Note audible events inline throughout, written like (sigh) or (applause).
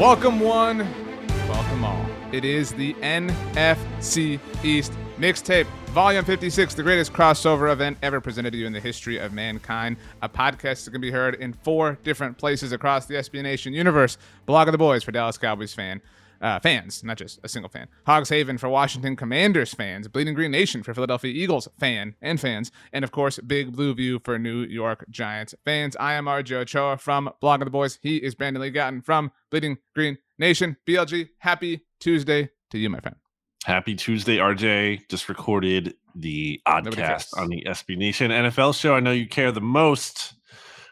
Welcome one, welcome all. It is the NFC East mixtape, volume 56, the greatest crossover event ever presented to you in the history of mankind. A podcast that can be heard in four different places across the SB Nation universe. Blogging the Boys for Dallas Cowboys fan. Uh, fans, not just a single fan. Hogs Haven for Washington Commanders fans, Bleeding Green Nation for Philadelphia Eagles fan and fans, and of course, Big Blue View for New York Giants fans. I am RJ Ochoa from Blogging the Boys. He is Brandon Lee Gowton from Bleeding Green Nation. BLG, happy Tuesday to you, my friend. Happy Tuesday, RJ. Just recorded the oddcast on the SB Nation NFL show. I know you care the most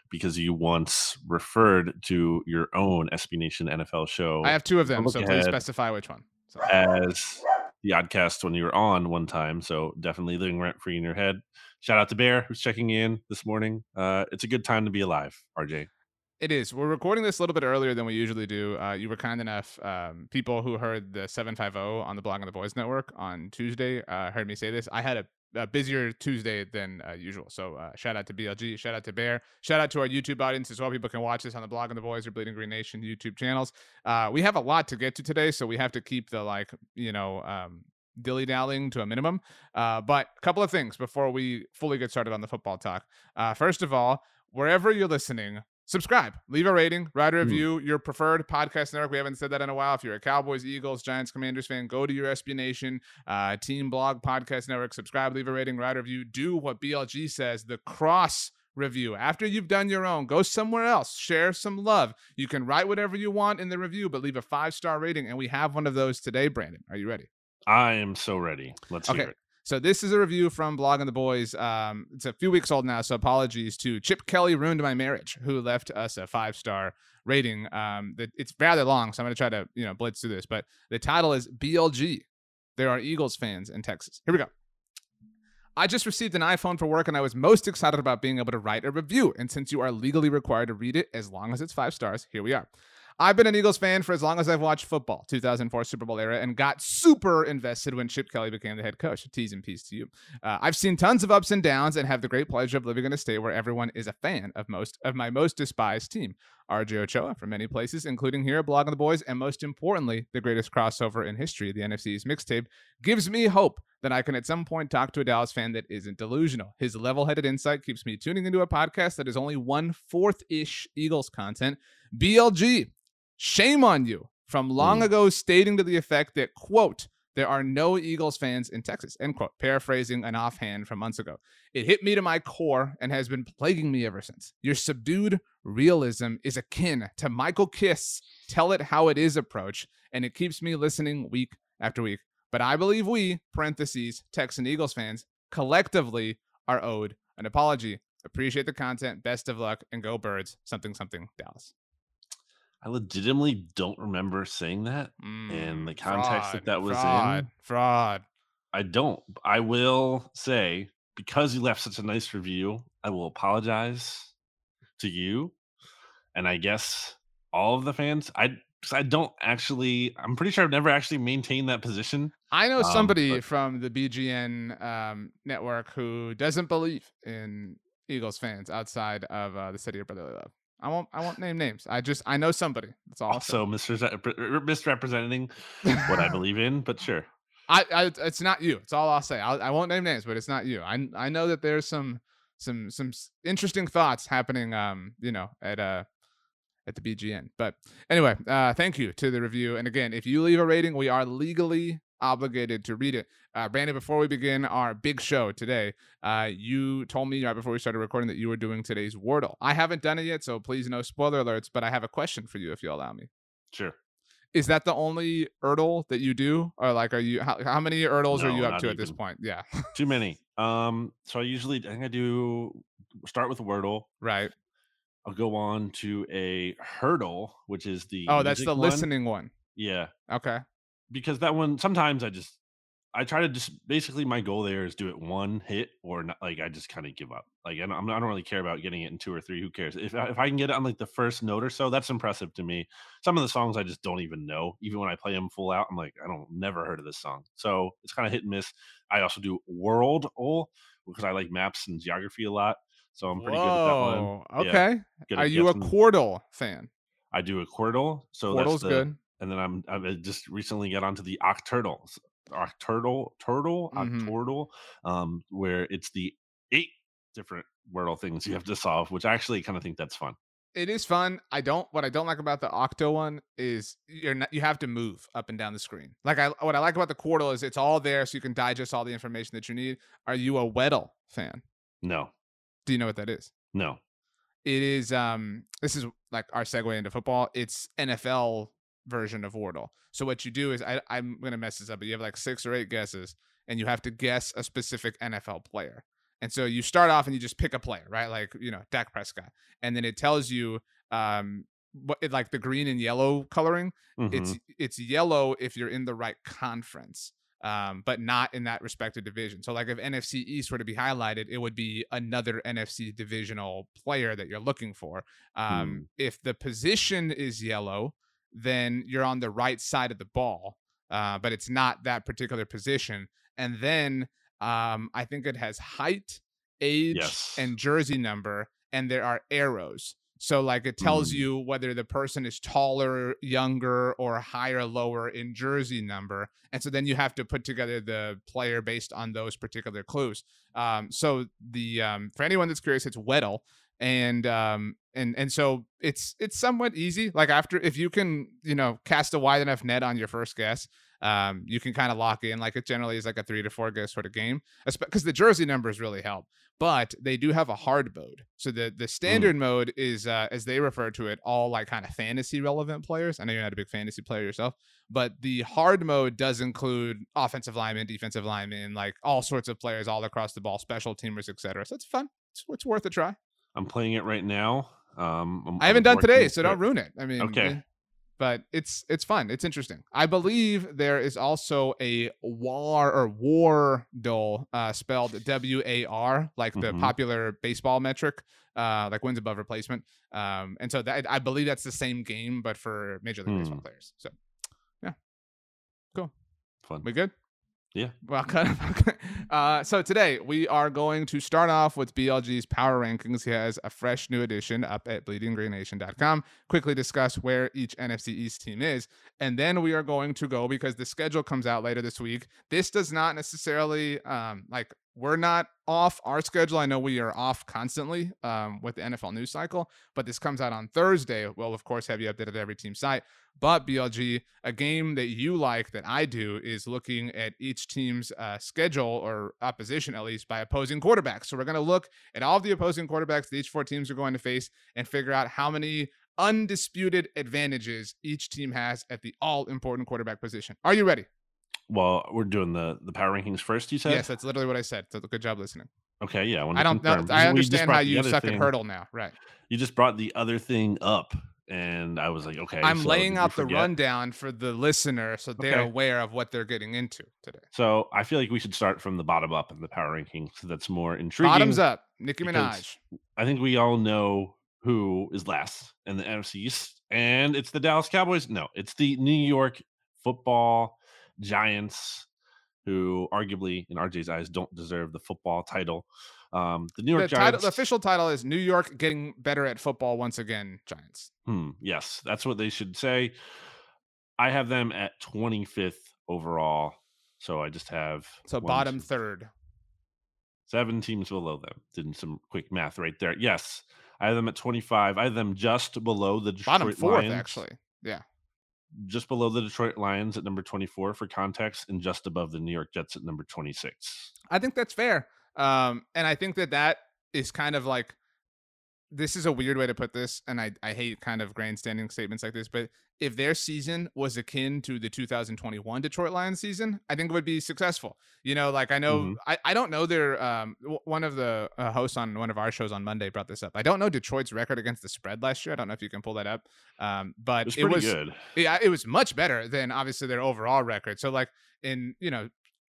because you once referred to your own SB Nation NFL show. I have two of them, so please specify which one. So. As the oddcast when you were on one time, so definitely living rent free in your head. Shout out to Bear who's checking in this morning. Uh, it's a good time to be alive, RJ. It is. We're recording this a little bit earlier than we usually do. Uh, you were kind enough. Um, people who heard the 750 on the Blogging the Boys Network on Tuesday uh, heard me say this. I had a a busier Tuesday than uh, usual. So uh, shout out to BLG, shout out to Bear, shout out to our YouTube audience as well. People can watch this on the Blogging the Boys or Bleeding Green Nation YouTube channels. Uh, we have a lot to get to today, so we have to keep the like you know um, dilly dallying to a minimum. Uh, but a couple of things before we fully get started on the football talk. Uh, first of all, wherever you're listening, subscribe, leave a rating, write a hmm. review, mm. your preferred podcast network. We haven't said that in a while. If you're a Cowboys, Eagles, Giants, Commanders fan, go to your SB Nation uh, team blog podcast network, subscribe, leave a rating, write a review, do what BLG says, the cross review. After you've done your own, go somewhere else, share some love. You can write whatever you want in the review, but leave a five star rating. And we have one of those today, Brandon. Are you ready? I am so ready. Let's okay. hear it. So this is a review from Blogging the Boys. Um, it's a few weeks old now, so apologies to Chip Kelly ruined my marriage, who left us a five star rating. Um, that it's rather long, so I'm going to try to you know blitz through this. But the title is BLG. There are Eagles fans in Texas. Here we go. I just received an iPhone for work and I was most excited about being able to write a review. And since you are legally required to read it as long as it's five stars, here we are. I've been an Eagles fan for as long as I've watched football, 2004 Super Bowl era, and got super invested when Chip Kelly became the head coach. T's and P's to you. Uh, I've seen tons of ups and downs and have the great pleasure of living in a state where everyone is a fan of most of my most despised team. RJ Ochoa from many places, including here at Blogging the Boys, and most importantly, the greatest crossover in history, the NFC's mixtape, gives me hope that I can at some point talk to a Dallas fan that isn't delusional. His level headed insight keeps me tuning into a podcast that is only one fourth ish Eagles content. BLG, Shame on you from long mm. ago stating to the effect that, quote, there are no Eagles fans in Texas, end quote, paraphrasing an offhand from months ago. It hit me to my core and has been plaguing me ever since. Your subdued realism is akin to Michael Kist's tell it how it is approach, and it keeps me listening week after week. But I believe we, parentheses, Texan Eagles fans, collectively are owed an apology. Appreciate the content. Best of luck and go birds. Something, something, Dallas. I legitimately don't remember saying that mm, and the context fraud, that that was fraud, in. Fraud. I don't. I will say because you left such a nice review, I will apologize to you, and I guess all of the fans. I I don't actually. I'm pretty sure I've never actually maintained that position. I know um, somebody but, from the BGN um, network who doesn't believe in Eagles fans outside of uh, the city of brotherly love. I won't. I won't name names. I just I know somebody. That's all. Also, misrepresenting what I (laughs) believe in, but sure. I, I it's not you. It's all I'll say. I'll, I will not name names, but it's not you. I I know that there's some some some interesting thoughts happening. Um, you know, at uh at the BGN. But anyway, uh, thank you to the review. And again, if you leave a rating, we are legally obligated to read it. Uh, Brandon, before we begin our big show today, uh, you told me right before we started recording that you were doing today's Wordle. I haven't done it yet, so please no spoiler alerts, but I have a question for you if you allow me. Sure. Is that the only Erdle that you do? Or like, are you, how, how many Erdles no, are you up to even. at this point? Yeah. Too many. (laughs) Um, so I usually, I think I do start with Wordle. Right. I'll go on to a Heardle, which is the oh, that's the one. listening one. Yeah. Okay because that one sometimes I just I try to just basically my goal there is do it one hit or not, like I just kind of give up. Like I don't, I don't really care about getting it in two or three. Who cares? If I, if I can get it on like the first note or so, that's impressive to me. Some of the songs I just don't even know. Even when I play them full out, I'm like I don't never heard of this song. So it's kind of hit and miss. I also do Worldle because I like maps and geography a lot. So I'm pretty Whoa, good at that one. Okay. Yeah, Are you a Quordle fan? I do a Quordle. So Portal's that's the, good. And then I'm I just recently got onto the Octordle, Octordle, Turtle, Mhm. Octordle, um, where it's the eight different Wordle things you have to solve, which I actually kind of think that's fun. It is fun. I don't. What I don't like about the Octo one is you're not. You have to move up and down the screen. Like I, what I like about the Quordle is it's all there, so you can digest all the information that you need. Are you a Weddle fan? No, Do you know what that is? no. It is. Um, this is like our segue into football. It's NFL version of Wordle. So what you do is, I, I'm gonna mess this up, but you have like six or eight guesses, and you have to guess a specific NFL player. And so you start off and you just pick a player, right? Like you know Dak Prescott, and then it tells you um what it, like the green and yellow coloring. It's Mhm. it's yellow if you're in the right conference, um, but not in that respective division. So like if NFC East were to be highlighted, it would be another NFC divisional player that you're looking for. Um, If the position is yellow, then you're on the right side of the ball, uh, but it's not that particular position. And then um, I think it has height, age, Yes. and jersey number, and there are arrows. So like it tells Mm. you whether the person is taller, younger, or higher, lower in jersey number, and so then you have to put together the player based on those particular clues. Um, so the um, for anyone that's curious, it's Weddle, and um, and and so it's it's somewhat easy. Like after if you can you know cast a wide enough net on your first guess, um, you can kind of lock in. Like it generally is like a three to four guess sort of game, because the jersey numbers really help. But they do have a hard mode. So the the standard mode is, uh, as they refer to it, all like kind of fantasy relevant players. I know you're not a big fantasy player yourself, but the hard mode does include offensive linemen, defensive linemen, like all sorts of players all across the ball, special teamers, etc. So it's fun. It's, it's worth a try. I'm playing it right now. Um, I'm- I haven't I'm done today, so don't ruin it. I mean, Okay. eh, but it's it's fun. It's interesting. I believe there is also a war or war dole uh, spelled W A R, like the Mhm. popular baseball metric, uh, like wins above replacement. Um, and so that I believe that's the same game, but for Major League Baseball Hmm. players. So yeah, cool, Fun. we good? Yeah. Well, (laughs) kind of. uh, so today we are going to start off with BLG's power rankings. He has a fresh new edition up at bleedinggreennation.com. Quickly discuss where each NFC East team is, and then we are going to go because the schedule comes out later this week. This does not necessarily um, like we're not off our schedule. I know we are off constantly um, with the NFL news cycle, but this comes out on Thursday. We'll of course have you updated at every team site. But BLG, a game that you like that I do is looking at each team's uh, schedule or opposition, at least by opposing quarterbacks. So we're going to look at all of the opposing quarterbacks that each four teams are going to face and figure out how many undisputed advantages each team has at the all important quarterback position. Are you ready? Well, we're doing the the power rankings first. You said. Yes, that's literally what I said. So good job listening. Okay. Yeah. I to don't I understand how you suck thing- at Heardle now. Right. You just brought the other thing up, and I was like, okay. I'm so laying out the rundown for the listener so they're Okay. aware of what they're getting into today. So I feel like we should start from the bottom up in the power rankings. So that's more intriguing. Bottoms up, Nicki Minaj. I think we all know who is last in the NFC East, and it's the Dallas Cowboys. No, it's the New York Football Giants, who arguably, in RJ's eyes, don't deserve the football title. Um, the New The, York title, Giants. the official title is New York getting better at football once again. Giants. Hmm, yes, that's what they should say. I have them at 25th overall. So I just have So bottom two, third. seven teams below them. Did some quick math right there. Yes, I have them at 25. I have them just below the Detroit Bottom fourth, Lions, actually. Yeah. Just below the Detroit Lions at number 24 for context, and just above the New York Jets at number 26. I think that's fair. Um, and I think that that is kind of like this is a weird way to put this, and I, I hate kind of grandstanding statements like this, but if their season was akin to the 2021 Detroit Lions season, I think it would be successful. You know, like I know Mhm. I, I don't know their um w- one of the uh, hosts on one of our shows on Monday brought this up. I don't know Detroit's record against the spread last year. I don't know if you can pull that up. Um, but It was it was good. yeah, it was much better than obviously their overall record. So like in you know,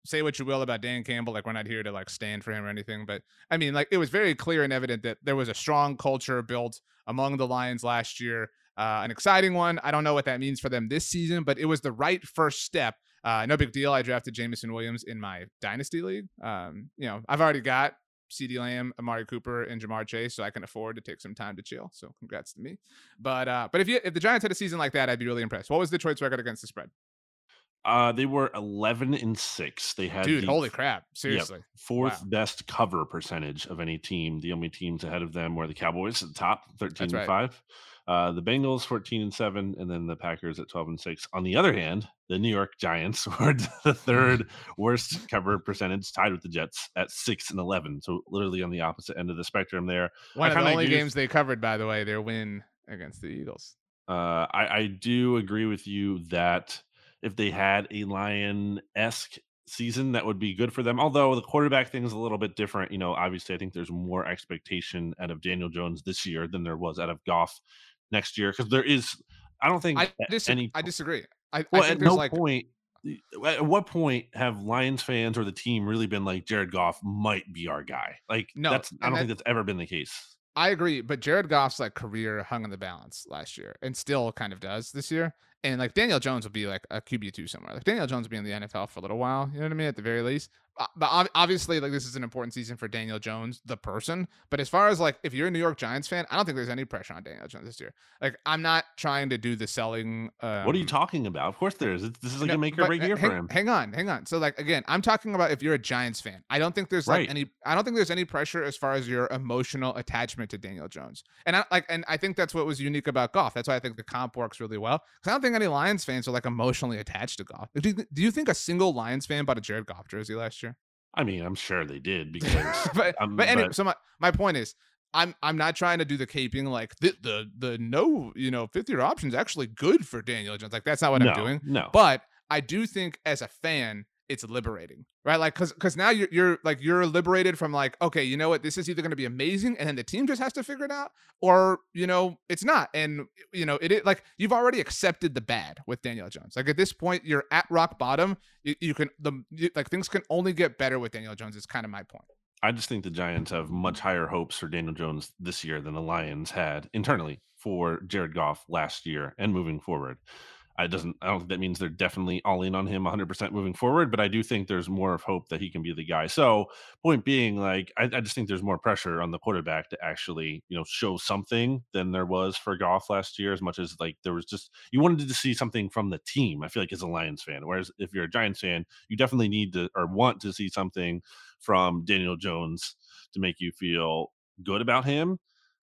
say what you will about Dan Campbell, like we're not here to like stand for him or anything, but I mean like it was very clear and evident that there was a strong culture built among the Lions last year. Uh, an exciting one. I don't know what that means for them this season, but it was the right first step. Uh, no big deal. I drafted Jameson Williams in my dynasty league. Um, you know, I've already got CeeDee Lamb, Amari Cooper, and Ja'Marr Chase, so I can afford to take some time to chill. So congrats to me. But uh, but if you if the Giants had a season like that, I'd be really impressed. What was Detroit's record against the spread? Uh, they were 11 and 6. They had Dude, the holy crap. Seriously. Yep, fourth Wow. best cover percentage of any team. The only teams ahead of them were the Cowboys at the top, 13 and right. 5. Uh, the Bengals 14 and 7 and then the Packers at 12 and 6. On the other hand, the New York Giants (laughs) were the (laughs) third worst cover percentage tied with the Jets at 6 and 11. So literally on the opposite end of the spectrum there. One I of the only games they covered, by the way, their win against the Eagles. Uh, I, I do agree with you that if they had a lion esque season, that would be good for them. Although the quarterback thing is a little bit different. You know, obviously, I think there's more expectation out of Daniel Jones this year than there was out of Goff next year because there is. I don't think I, at dis- any. I disagree. I, I well, think at there's no like point. At what point have Lions fans or the team really been like Jared Goff might be our guy? Like, No, that's I don't that- think that's ever been the case. I agree, but Jared Goff's like career hung in the balance last year and still kind of does this year. And like Daniel Jones will be like a QB two somewhere. Like Daniel Jones will be in the NFL for a little while. You know what I mean? At the very least. Uh, But obviously, like this is an important season for Daniel Jones, the person. But as far as like if you're a New York Giants fan, I don't think there's any pressure on Daniel Jones this year. Like I'm not trying to do the selling. Um, what are you talking about? Of course, there is. This is like no, a make or break year hang, for him. Hang on, hang on. So like again, I'm talking about if you're a Giants fan. I don't think there's like Right. any I don't think there's any pressure as far as your emotional attachment to Daniel Jones. And I like and I think that's what was unique about Goff. That's why I think the comp works really well. Cuz I don't think any Lions fans are like emotionally attached to Goff. Do you, do you think a single Lions fan bought a Jared Goff jersey last year? I mean, I'm sure they did because (laughs) but um, but anyway, but- so my, my point is I'm I'm not trying to do the caping like the the the no, you know, fifth year option is actually good for Daniel Jones. Like that's not what no, I'm doing. No, But I do think as a fan, it's liberating, right? Like, cause, cause now you're, you're like, you're liberated from like, okay, you know what? This is either going to be amazing and then the team just has to figure it out or, you know, it's not. And, you know, it like, you've already accepted the bad with Daniel Jones. Like at this point, you're at rock bottom. You, you can, the, you, like things can only get better with Daniel Jones is kind of my point. I just think the Giants have much higher hopes for Daniel Jones this year than the Lions had internally for Jared Goff last year and moving forward. I doesn't. I don't think that means they're definitely all in on him 100 percent moving forward, but I do think there's more of hope that he can be the guy. So, point being, like, I, I just think there's more pressure on the quarterback to actually, you know, show something than there was for Goff last year. As much as like there was just you wanted to see something from the team. I feel like as a Lions fan, whereas if you're a Giants fan, you definitely need to or want to see something from Daniel Jones to make you feel good about him.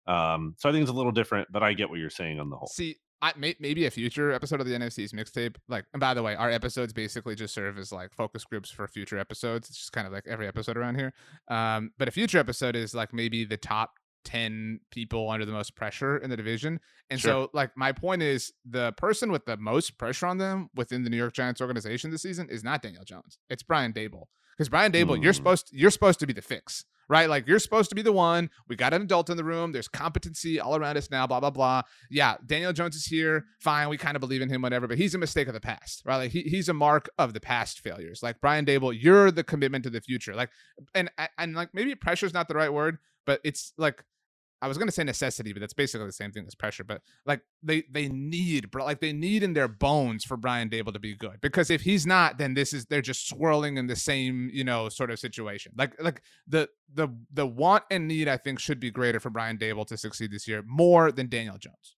Um, so I think it's a little different, but I get what you're saying on the whole. See, I may, maybe a future episode of the NFC's mixtape. Like, and by the way, our episodes basically just serve as like focus groups for future episodes. It's just kind of like every episode around here. Um, but a future episode is like maybe the top 10 people under the most pressure in the division. And Sure. so, like, my point is the person with the most pressure on them within the New York Giants organization this season is not Daniel Jones. It's Brian Daboll. Because Brian Daboll, you're Hmm. supposed you're supposed to be the fix, right? Like you're supposed to be the one. We got an adult in the room. There's competency all around us now. Blah blah blah. Yeah, Daniel Jones is here. Fine, we kind of believe in him, whatever. But he's a mistake of the past, right? Like he, he's a mark of the past failures. Like Brian Daboll, you're the commitment to the future. Like, and and like maybe pressure is not the right word, but it's like I was gonna say necessity, but that's basically the same thing as pressure. But like they they need, bro, like they need in their bones for Brian Daboll to be good. Because if he's not, then this is they're just swirling in the same you know sort of situation. Like like the the the want and need I think should be greater for Brian Daboll to succeed this year more than Daniel Jones.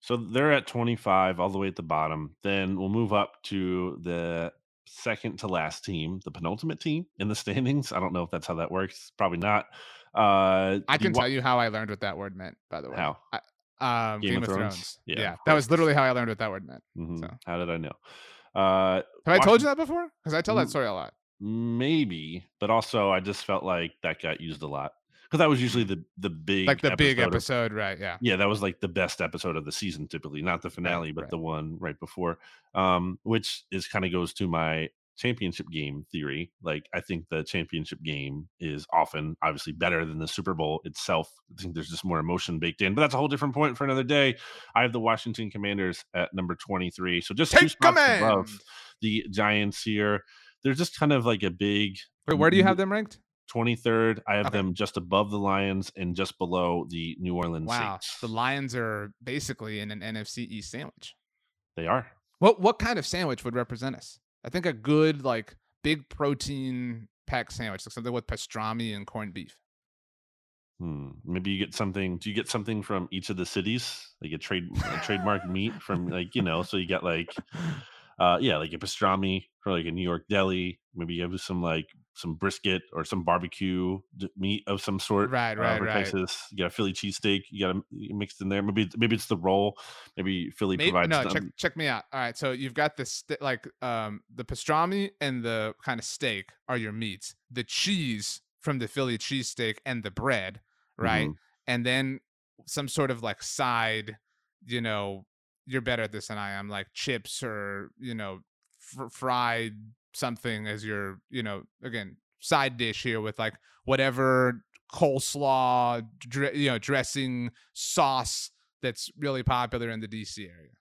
So they're at 25, all the way at the bottom. Then we'll move up to the second to last team, the penultimate team in the standings. I don't know if that's how that works. Probably not. Uh, I can Wa- tell you how I learned what that word meant. By the way, How? Um, Game, of Thrones. Yeah, Yeah, that was literally how I learned what that word meant. Mhm. So. How did I know? Uh, Have I told you that before? Because I tell that Mm, story a lot. maybe, but also I just felt like that got used a lot because that was usually the the big. Like the big episode of- right? Yeah. yeah, that was like the best episode of the season, typically, not the finale, but right. the one right before. Um, which is kind of goes to my championship game theory. Like, I think the championship game is often obviously better than the Super Bowl itself. I think there's just more emotion baked in, but that's a whole different point for another day. I have the Washington Commanders at number 23. So just two spots command. above the Giants here. They're just kind of like a big Wait, where do you have them ranked? 23rd. I have Okay. them just above the Lions and just below the New Orleans Wow, Saints. the Lions are basically in an NFC East sandwich. they are. What what kind of sandwich would represent us? I think a good like big protein pack sandwich, like something with pastrami and corned beef. Hmm. Maybe you get something. Do you get something from each of the cities? Like a trade, a trademark meat from like you know. So you got like, (laughs) uh, yeah, like a pastrami for like a New York deli. Maybe you have some like some brisket or some barbecue meat of some sort. Right, Uh, right, for right. Texas, you got a Philly cheesesteak. You got a mixed in there. Maybe maybe it's the roll. Maybe Philly Maybe, provides no, them. check check me out. All right, so you've got the st- like um the pastrami and the kind of steak are your meats. The cheese from the Philly cheesesteak and the bread, right? Mhm. And then some sort of like side, you know, you're better at this than I am, like chips or you know, fr- fried something as your, you know, again side dish here with like whatever coleslaw, dre- you know, dressing sauce that's really popular in the DC area.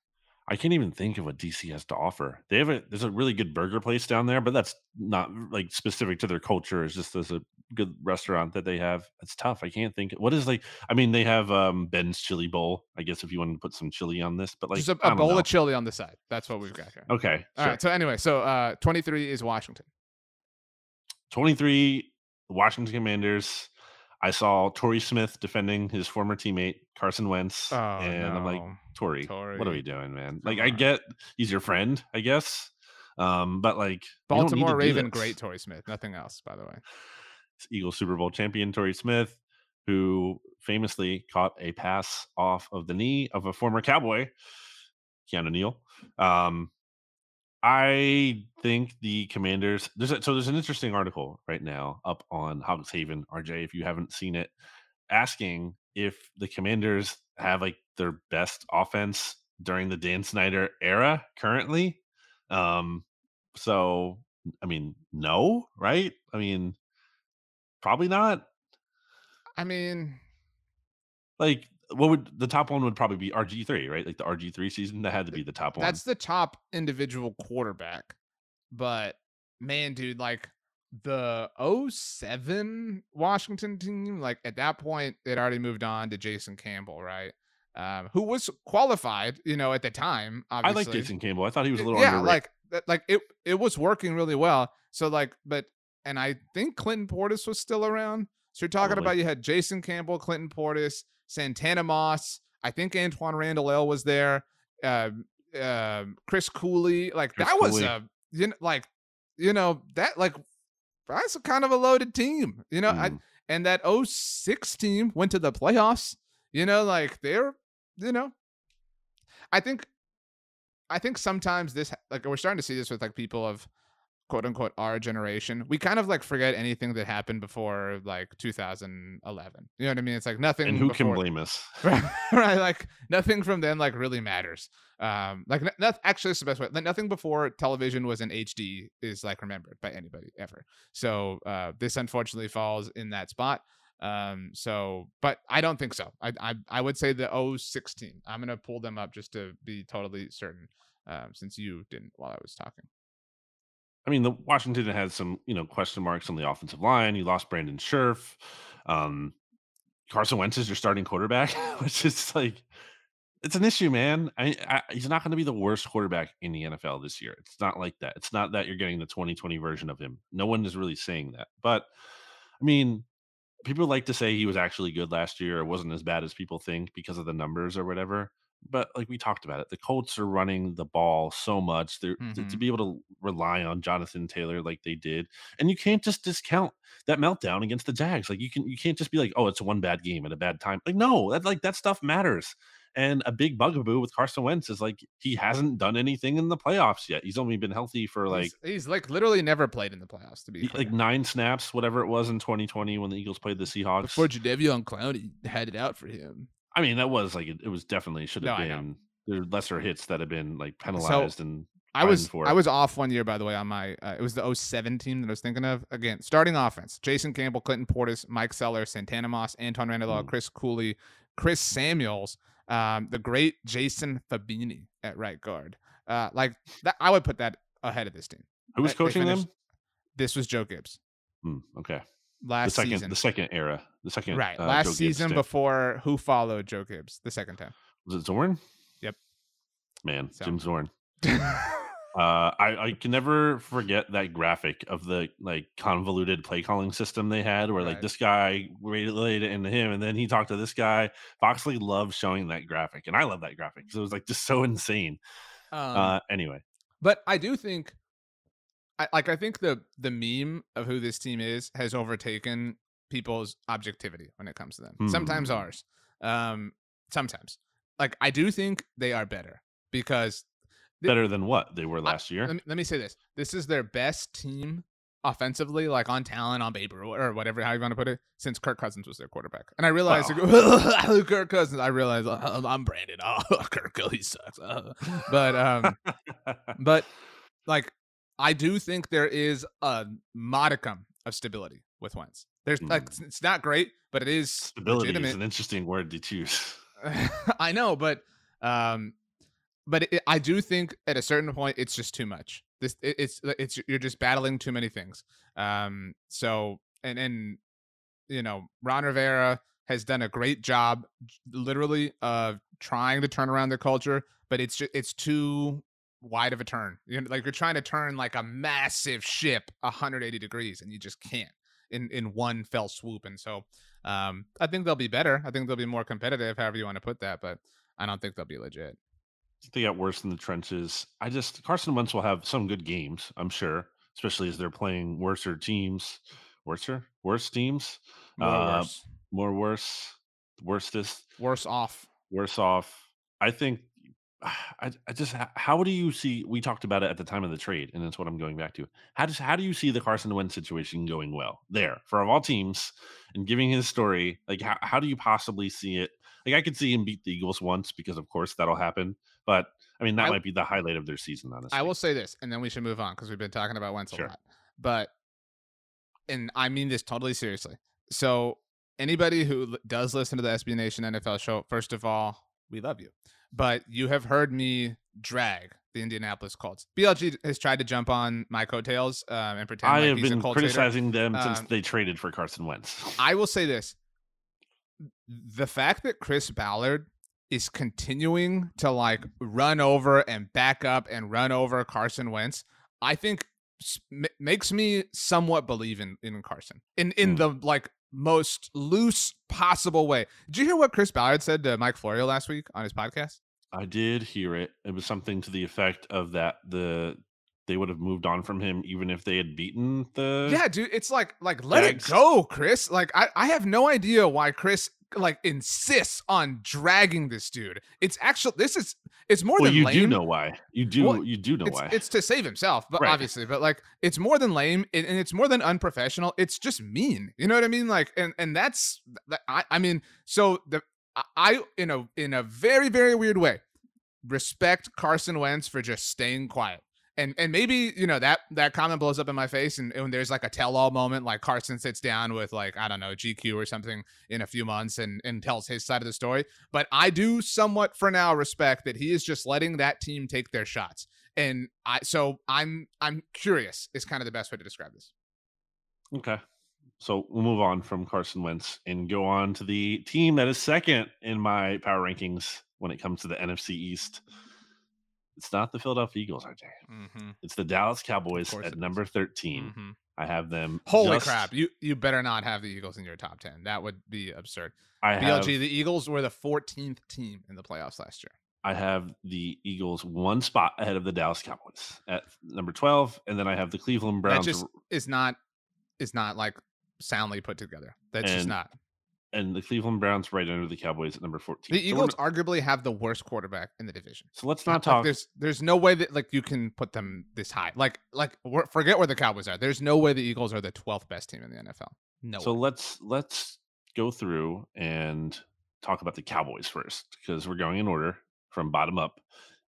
I can't even think of what DC has to offer. They have a there's a really good burger place down there, but that's not like specific to their culture. It's just there's a good restaurant that they have. It's tough. I can't think. What is like? I mean, they have um Ben's Chili Bowl. I guess if you wanted to put some chili on this, but like Just a, a bowl know. of chili on the side. That's what we've got here. Okay, All right. So anyway, so uh, 23 is Washington. 23 Washington Commanders. I saw Torrey Smith defending his former teammate Carson Wentz, Oh and I'm like, no. Torrey, what are we doing, man? Come Like, I on. get he's your friend, I guess, um, but like, you don't need to Baltimore Raven, great Torrey Smith. Nothing else, by the way. Eagle Super Bowl champion Torrey Smith, who famously caught a pass off of the knee of a former Cowboy, Keanu Neal. Um, I think the Commanders. There's a, so there's an interesting article right now up on Hogs Haven, RJ. If you haven't seen it, asking if the Commanders have like their best offense during the Dan Snyder era currently. Um, so I mean, no, right? I mean, probably not. I mean, Like, what would the top one would probably be RG three, right? Like the RG three season that had to be the top one. that's the top individual quarterback. But man, dude, like the 07 Washington team, like at that point, they'd already moved on to Jason Campbell, right? Um, who was qualified, you know, at the time. Obviously. I like Jason Campbell. I thought he was a little yeah, underrated. like like it it was working really well. So like, but and I think Clinton Portis was still around. So you're talking Probably. about you had Jason Campbell, Clinton Portis, Santana Moss. I think Antoine Randall was there. Um, um, Chris Cooley. Like Chris that was Cooley. a you know like you know that like that's a kind of a loaded team. You know, I Mm. and that 06 team went to the playoffs. You know, like they're you know, I think I think sometimes this like we're starting to see this with like people of quote unquote our generation. We kind of like forget anything that happened before like 2011. You know what I mean? It's like nothing. and who can blame us? (laughs) right, right, like nothing from then like really matters. Um, like not, actually, it's the best way. Like, nothing before television was in HD is like remembered by anybody ever. So uh, this unfortunately falls in that spot. Um, so, but I don't think so. I I, I would say the 016. I'm gonna pull them up just to be totally certain. Um, since you didn't while I was talking. I mean, the Washington had some, you know, question marks on the offensive line. You lost Brandon Scherff. Um, Carson Wentz is your starting quarterback, (laughs) which is like, it's an issue, man. I, I, he's not going to be the worst quarterback in the NFL this year. It's not like that. It's not that you're getting the 2020 version of him. No one is really saying that. But I mean, people like to say he was actually good last year or wasn't as bad as people think because of the numbers or whatever. But like we talked about it, the Colts are running the ball so much. They're to, to Mhm. be able to rely on Jonathan Taylor like they did, and you can't just discount that meltdown against the Jags. Like you can, you can't just be like, oh, it's one bad game at a bad time. Like no, that like that stuff matters. And a big bugaboo with Carson Wentz is like he hasn't done anything in the playoffs yet. He's only been healthy for like he's, he's like literally never played in the playoffs to be clear. like nine snaps, whatever it was in 2020 when the Eagles played the Seahawks. Before Jadeveon Clowney had it out for him. I mean, that was like it, it was definitely should have No, been there lesser hits that have been like penalized and I was I was off one year by the way on my uh, it was the 07 team that I was thinking of. Again starting offense Jason Campbell Clinton Portis Mike Seller Santana Moss Anton Randall Mm. Chris Cooley Chris Samuels um, the great Jason Fabini at right guard. Uh, like that I would put that ahead of this team. Who was they coaching them? this was Joe Gibbs. Hmm, okay, the last second season. the second era, the second right uh, last Joe season before who followed Joe Gibbs the second time was it Zorn? Yep. Man, So. Jim Zorn. (laughs) Uh, I, I can never forget that graphic of the like convoluted play calling system they had, where like this guy relayed it into him, and then he talked to this guy. Foxley loved showing that graphic, and I love that graphic because it was like just so insane. Um, Uh, anyway, but I do think, I like. I think the the meme of who this team is has overtaken people's objectivity when it comes to them. Sometimes Hmm. ours. Um, sometimes. Like I do think they are better because better than what they were I- last year. Let me, let me say this: this is their best team offensively, like on talent, on paper, or whatever, how you want to put it, since Kirk Cousins was their quarterback. And I realized, (laughs) Kirk Cousins. I realized (laughs) I'm Brandon. (laughs) Oh, Kirk, he sucks. But um, but like I do think there is a modicum of stability with Wentz. There's Mm. it's- it's not great, but it is Stability is an interesting word to choose. (laughs) (laughs) I know, but um, but it, I do think at a certain point it's just too much. This it, it's it's you're just battling too many things. Um, so and and you know Ron Rivera has done a great job, literally of trying to turn around the culture, but it's just it's too wide of a turn. You know, like you're trying to turn like a massive ship 180 degrees, and you just can't in in one fell swoop. And so um, I think they'll be better. I think they'll be more competitive, however you want to put that. But I don't think they'll be legit. they got worse in the trenches. I just Carson Wentz will have some good games, I'm sure, especially as they're playing worser teams, worser, worse teams, More Uh, worse, more worse, worstest, worse off. worse off. I think. (sighs) I, I just how do you see we talked about it at the time of the trade and that's what i'm going back to how does how do you see the carson wentz situation going well there for all teams and giving his story like how, how do you possibly see it like i could see him beat the eagles once because of course that'll happen but i mean that I- might be the highlight of their season honestly I will say this, and then we should move on because we've been talking about Wentz Sure. a lot. But, and I mean this totally seriously. So, anybody who l- does listen to the SB Nation NFL show, first of all, we love you. But you have heard me drag the Indianapolis Colts. BLG has tried to jump on my coattails um, and pretend i like have he's been a criticizing them since Um, they traded for carson wentz (laughs) I will say this: the fact that Chris Ballard is continuing to like run over and back up and run over Carson Wentz, I think makes me somewhat believe in in Carson in in Hmm. the like most loose possible way. Did you hear what Chris Ballard said to Mike Florio last week on his podcast? I did hear it. It was something to the effect of that the they would have moved on from him even if they had beaten the Yeah, dude, it's like like let Jags. it go, Chris. Like I I have no idea why Chris like insists on dragging this dude. It's actually this is it's more Well, than you lame. do know why. You do Well, you do know it's, why. it's to save himself, but Right. obviously, but like it's more than lame and, and it's more than unprofessional. It's just mean. You know what I mean? Like, and and that's that- I I mean, so the I- I in a in a very very weird way respect Carson Wentz for just staying quiet. And and maybe you know that that comment blows up in my face, and, and there's like a tell-all moment, like Carson sits down with like I don't know GQ or something in a few months and and tells his side of the story. But I do somewhat for now respect that he is just letting that team take their shots. And I so I'm I'm curious is kind of the best way to describe this. okay. So we'll move on from Carson Wentz and go on to the team that is second in my power rankings when it comes to the NFC East. It's not the Philadelphia Eagles, RJ. Mm-hmm. It's the Dallas Cowboys at number 13. I have them. Holy just- crap! You you better not have the Eagles in your top ten. That would be absurd. I have, BLG, the Eagles were the 14th team in the playoffs last year. I have the Eagles one spot ahead of the Dallas Cowboys at number 12. And then I have the Cleveland Browns That just is not is not like soundly put together. That's just not. And the Cleveland Browns right under the Cowboys at number 14. The Eagles not- arguably have the worst quarterback in the division. So let's Like, not talk. there's there's no way that like you can put them this high. Like like forget where the Cowboys are. There's no way the Eagles are the 12th best team in the NFL. No. So way. let's let's go through and talk about the Cowboys first because we're going in order from bottom up.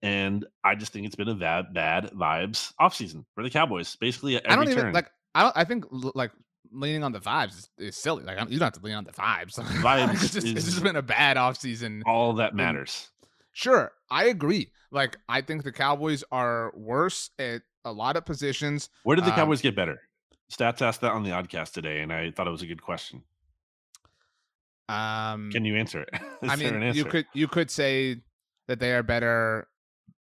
And I just think it's been a bad bad vibes offseason for the Cowboys. Basically, I don't even turn. like. I don't. I think like leaning on the vibes is, is silly. Like I'm, you don't have to lean on the vibes. (laughs) Vibes it's, just, it's just been a bad offseason. all that matters. Sure, I agree. Like I think the Cowboys are worse at a lot of positions. Where did the um, Cowboys get better? Stats asked that on the oddcast today, and I thought it was a good question. Um, Can you answer it? (laughs) I there an mean, you could you could say that they are better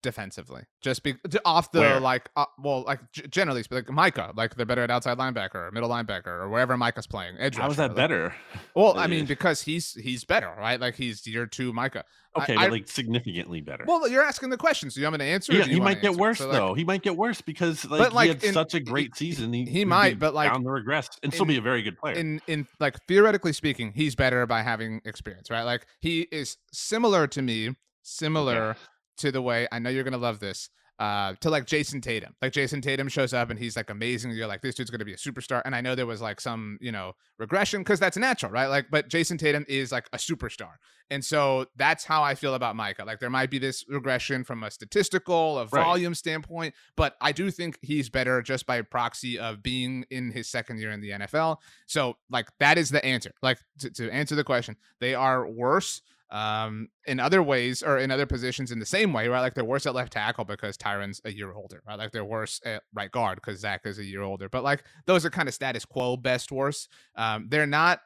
defensively. Just be off the Where? like, uh, well, like generally, like Micah, like they're better at outside linebacker or middle linebacker or wherever Micah's playing. Edge How is that like- better? Well, I mean, because he's he's better, right? Like he's year two Micah. Okay, I- but like significantly better. Well, you're asking the question, so you want me to answer? yeah, he you might get answer? worse So, like, though. He might get worse because like, like, he had in- such a he- great season. He, he might, but, like, bound the regress and still be a very good player. in in like theoretically speaking, he's better by having experience, right? Like he is similar to me, similar to the way I know you're gonna love this. Uh, to like Jayson Tatum. Like Jayson Tatum shows up and he's like amazing. You're like, this dude's gonna be a superstar. And I know there was like some, you know, regression because that's natural, right? Like, but Jayson Tatum is like a superstar. And so that's how I feel about Micah. Like there might be this regression from a statistical, a Right. volume standpoint, but I do think he's better just by proxy of being in his second year in the NFL. So like that is the answer. Like to, to answer the question, they are worse um in other ways or in other positions in the same way, right? Like they're worse at left tackle because Tyron's a year older, right? Like they're worse at right guard because Zach is a year older. But like those are kind of status quo best worse. Um, they're not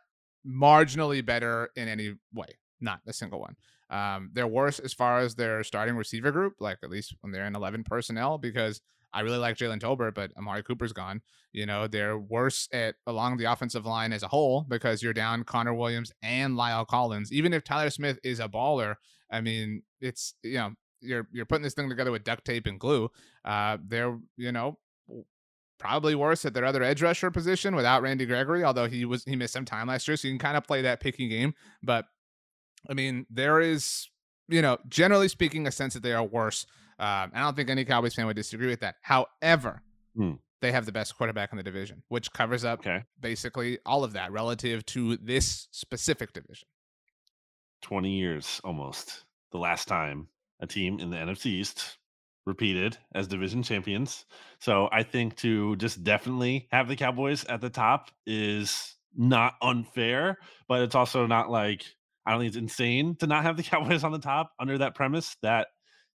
marginally better in any way, not a single one. Um, they're worse as far as their starting receiver group, like at least when they're in 11 personnel, because I really like Jalen Tolbert, but Amari Cooper's gone. You know, they're worse at along the offensive line as a whole because you're down Connor Williams and La'el Collins. Even if Tyler Smith is a baller, I mean, it's you know, you're you're putting this thing together with duct tape and glue. Uh, they're you know probably worse at their other edge rusher position without Randy Gregory, although he was he missed some time last year, so you can kind of play that picky game. But I mean, there is you know, generally speaking, a sense that they are worse. Um, I don't think any Cowboys fan would disagree with that. However, Hmm. they have the best quarterback in the division, which covers up okay, basically all of that relative to this specific division. twenty years almost. The last time a team in the NFC East repeated as division champions. So I think to just definitely have the Cowboys at the top is not unfair, but it's also not like I don't think it's insane to not have the (laughs) Cowboys on the top under that premise that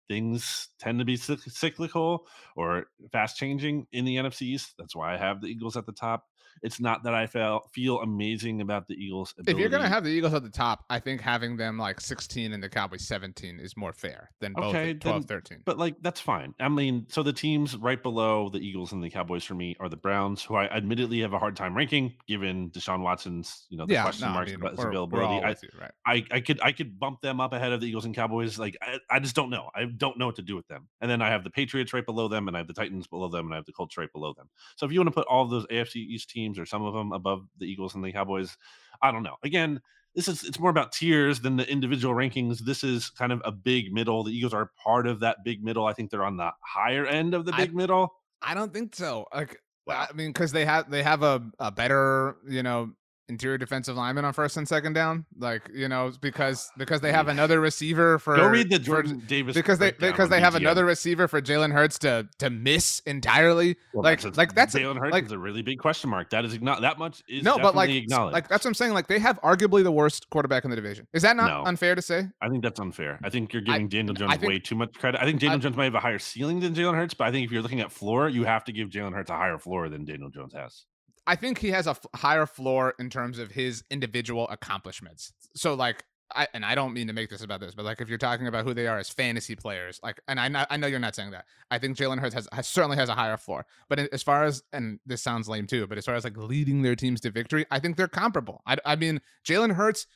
things tend to be cyclical or fast changing in the NFC East. That's why I have the Eagles at the top. It's not that I feel feel amazing about the Eagles. If you're gonna have the Eagles at the top, I think having them like 16 and the Cowboys 17 is more fair than both Okay, at 12, then- 13. But like that's fine. I mean, so the teams right below the Eagles and the Cowboys for me are the Browns, who I admittedly have a hard time ranking given Deshaun Watson's, you know, the yeah, question no, I marks mean, about his availability. I, you, right? I I could I could bump them up ahead of the Eagles and Cowboys. Like I, I just don't know. I don't know what to do with them. And then I have the Patriots right below them, and I have the Titans below them, and I have the Colts right below them. So if you want to put all those AFC East teams or some of them above the Eagles and the Cowboys, I don't know. Again, this is it's more about tiers than the individual rankings. This is kind of a big middle. The Eagles are part of that big middle. I think they're on the higher end of the I- big middle. I don't think so. Like, Wow. I mean, because they have they have a, a better, you know, interior defensive lineman on first and second down. Like, you know, because because they have another receiver for Go read the for- Jordan Davis because they because they have another receiver for Jalen Hurts to to miss entirely. Well, like that's a- like that's Jalen Hurts like is a really big question mark. That is not that much is no, but like acknowledged. like that's what I'm saying. Like they have arguably the worst quarterback in the division. Is that not No. unfair to say? I think that's unfair. I think you're I- giving Daniel Jones think- way too much credit. I think Daniel I- Jones might have a higher ceiling than Jalen Hurts, but I think if you're looking at floor, you have to give Jalen Hurts a higher floor than Daniel Jones has. I think he has a f- higher floor in terms of his individual accomplishments. So like I and I don't mean to make this about this, but like if you're talking about who they are as fantasy players, like and I know, I know you're not saying that. I think Jalen Hurts has, has certainly has a higher floor. But as far as and this sounds lame too, but as far as like leading their teams to victory, I think they're comparable. I, I mean Jalen Hurts.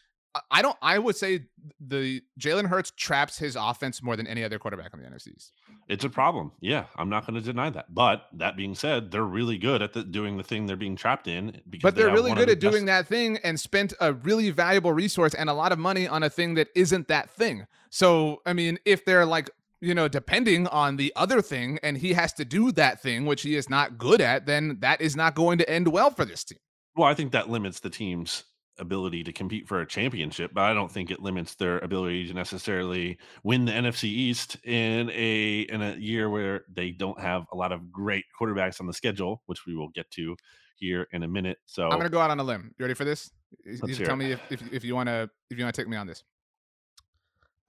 I- don't. I would say the Jalen Hurts traps his offense more than any other quarterback on the NFCs. It's a problem. Yeah, I'm not going to deny that. But that being said, they're really good at the, doing the thing they're being trapped in. Because But they they're have really good the at doing that thing and spent a really valuable resource and a lot of money on a thing that isn't that thing. So, I mean, if they're like, you know, depending on the other thing and he has to do that thing, which he is not good at, then that is not going to end well for this team. Well, I think that limits the team's ability to compete for a championship, but I don't think it limits their ability to necessarily win the NFC East in a in a year where they don't have a lot of great quarterbacks on the schedule, which we will get to here in a minute. So I'm going to go out on a limb. You ready for this? You Let's you hear tell it. me if, if, if you want to if you want to take me on this.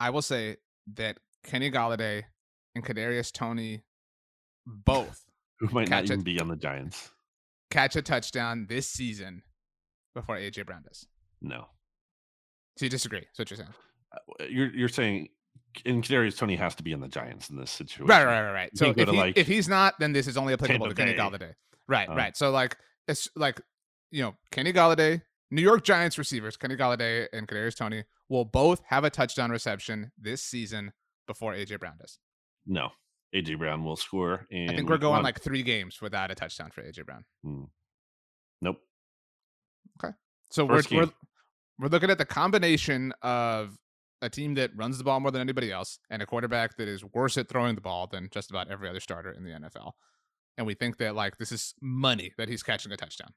I will say that Kenny Golladay and Kadarius Toney both (laughs) who might not even be on the Giants? catch a touchdown this season before AJ Brown does. No, So you disagree? That's what you're saying. Uh, you're you're saying and Kadarius Toney has to be in the Giants in this situation. Right, right, right, right. You So if, he, like, if he's not, then this is only applicable to Kenny Bay. Golladay. Right, Oh. right. So like it's like you know Kenny Golladay, New York Giants receivers Kenny Golladay and Kadarius Toney will both have a touchdown reception this season before AJ Brown does. No, AJ Brown will score. And I think we're going like three games without a touchdown for AJ Brown. nope. So we're, we're we're looking at the combination of a team that runs the ball more than anybody else and a quarterback that is worse at throwing the ball than just about every other starter in the NFL. And we think that like this is money that he's catching a touchdown.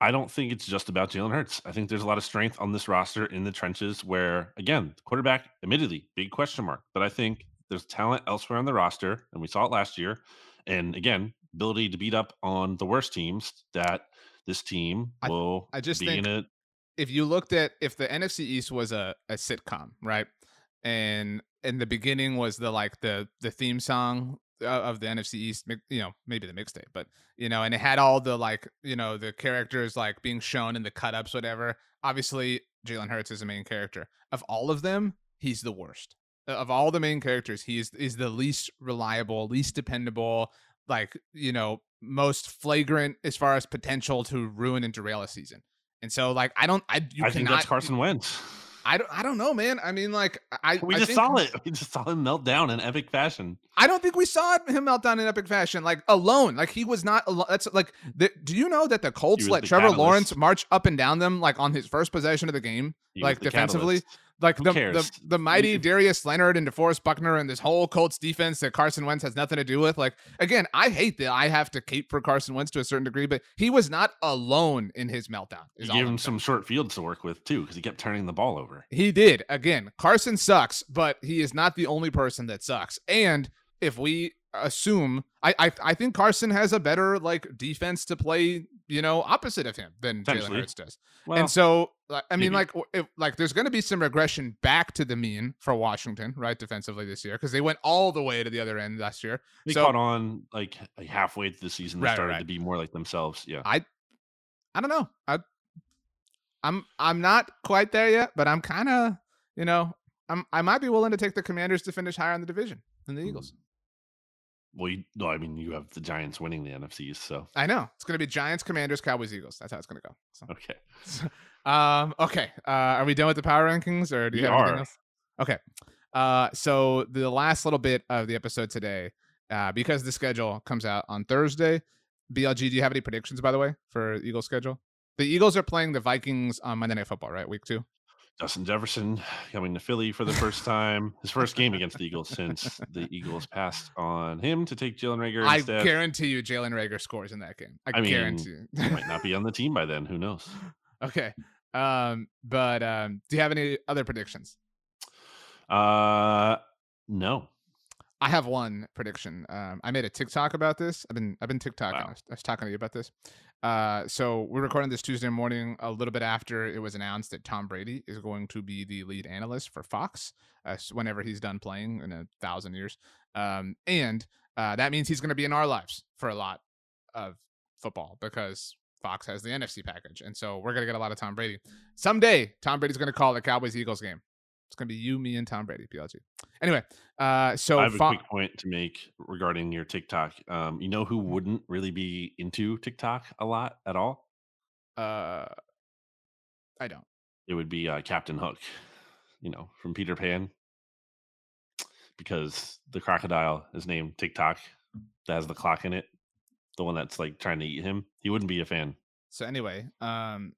I don't think it's just about Jalen Hurts. I think there's a lot of strength on this roster in the trenches where, again, the quarterback, admittedly, big question mark. But I think there's talent elsewhere on the roster, and we saw it last year. And again, ability to beat up on the worst teams that this team I- will I just be think- in it. if you looked at if the NFC East was a, a sitcom, right? And in the beginning was the like the the theme song uh, of the NFC East, you know, maybe the mixtape, but you know, and it had all the like, you know, the characters like being shown in the cut ups, whatever. Obviously, Jalen Hurts is the main character. Of all of them, he's the worst. Uh, Of all the main characters, he is is the least reliable, least dependable, like, you know, most flagrant as far as potential to ruin and derail a season. And so, like, I don't, I you I think that's Carson Wentz. I don't, I don't know, man. I mean, like, I We I just think, saw it. We just saw him melt down in epic fashion. I don't think we saw him melt down in epic fashion, like alone. Like he was not alone. That's like, the, do you know that the Colts let Trevor Lawrence march up and down them like on his first possession of the game? He Like, the defensively? catalyst. Like the, the the mighty You- Darius Leonard and DeForest Buckner and this whole Colts defense that Carson Wentz has nothing to do with. Like again, I hate that I have to cape for Carson Wentz to a certain degree, but he was not alone in his meltdown. All gave I'm him saying. some short fields to work with too, because he kept turning the ball over. He did. Again, Carson sucks, but he is not the only person that sucks. And if we assume I I, I think Carson has a better like defense to play, you know, opposite of him than Jalen. Hurts does. Well, and so I mean maybe. like if, like there's going to be some regression back to the mean for Washington, right, defensively this year because they went all the way to the other end last year. they so- caught on like, like halfway through the season. They Right, started right. to be more like themselves. Yeah. I I don't know. I I'm I'm not quite there yet, but I'm kind of, you know, I'm I might be willing to take the Commanders to finish higher in the division than the hmm. Eagles. Well, you, no, I mean you have the Giants winning the NFCs, so I know. It's going to be Giants, Commanders, Cowboys, Eagles. That's how it's going to go. So, okay. um okay. Uh are we done with the power rankings or do you We have anything are. else? Okay. Uh so the last little bit of the episode today uh because the schedule comes out on Thursday. BLG, do you have any predictions by the way for Eagles schedule? The Eagles are playing the Vikings on Monday Night Football, right? Week 2. Justin Jefferson coming to Philly for the first time, his first game against the Eagles since the Eagles passed on him to take Jalen Reagor I instead. guarantee you Jalen Reagor scores in that game. I, I mean, guarantee you. He might not be on the team by then. Who knows? (laughs) okay. Um, but um, do you have any other predictions? Uh, no. I have one prediction. Um, I made a TikTok about this. I've been I've been TikToking. I, was, I was talking to you about this. Uh, so we're recording this Tuesday morning, a little bit after it was announced that Tom Brady is going to be the lead analyst for Fox uh, whenever he's done playing in a thousand years. Um, and uh, that means he's going to be in our lives for a lot of football because Fox has the NFC package, and so we're going to get a lot of Tom Brady. Someday, Tom Brady's going to call the Cowboys Eagles game. It's going to be you, me, and Tom Brady. BLG. Anyway, uh, so I have a quick point to make regarding your TikTok. Um, you know who wouldn't really be into TikTok a lot at all? Uh, I don't. It would be uh, Captain Hook, you know, from Peter Pan, because the crocodile is named TikTok. That has the clock in it. The one that's like trying to eat him. He wouldn't be a fan. So anyway, um,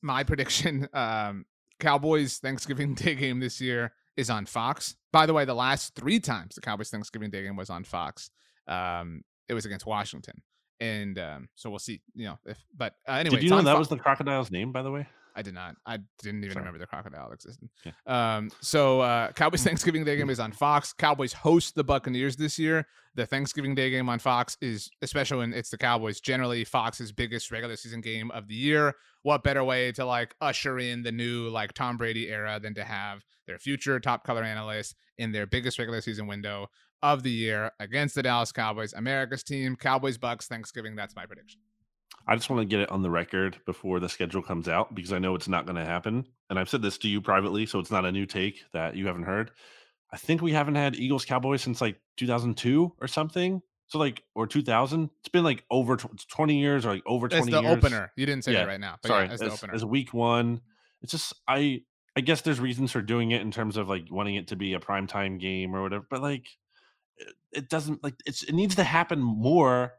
my (laughs) prediction: um, Cowboys Thanksgiving Day game this year is on Fox. By the way, the last three times the Cowboys Thanksgiving Day game was on Fox, um, it was against Washington, and um, so we'll see. You know, if but uh, anyway, Did you know that Fo- was the crocodile's name, by the way? I did not. I didn't even Sorry. remember the crocodile existed. Yeah. Um, so uh, Cowboys Thanksgiving Day game is on Fox. Cowboys host the Buccaneers this year. The Thanksgiving Day game on Fox is, especially when it's the Cowboys, generally Fox's biggest regular season game of the year. What better way to like usher in the new like Tom Brady era than to have their future top color analyst in their biggest regular season window of the year against the Dallas Cowboys, America's team, Cowboys Bucks Thanksgiving. That's my prediction. I just want to get it on the record before the schedule comes out because I know it's not going to happen. And I've said this to you privately, so it's not a new take that you haven't heard. I think we haven't had Eagles Cowboys since like 2002 or something. So like or 2000. It's been like over tw- 20 years or like over 20 It's the years. opener. You didn't say Yeah, that right now. But Sorry, yeah, as the as, opener. as week one. It's just I I guess there's reasons for doing it in terms of like wanting it to be a primetime game or whatever, but like it, it doesn't like it's it needs to happen more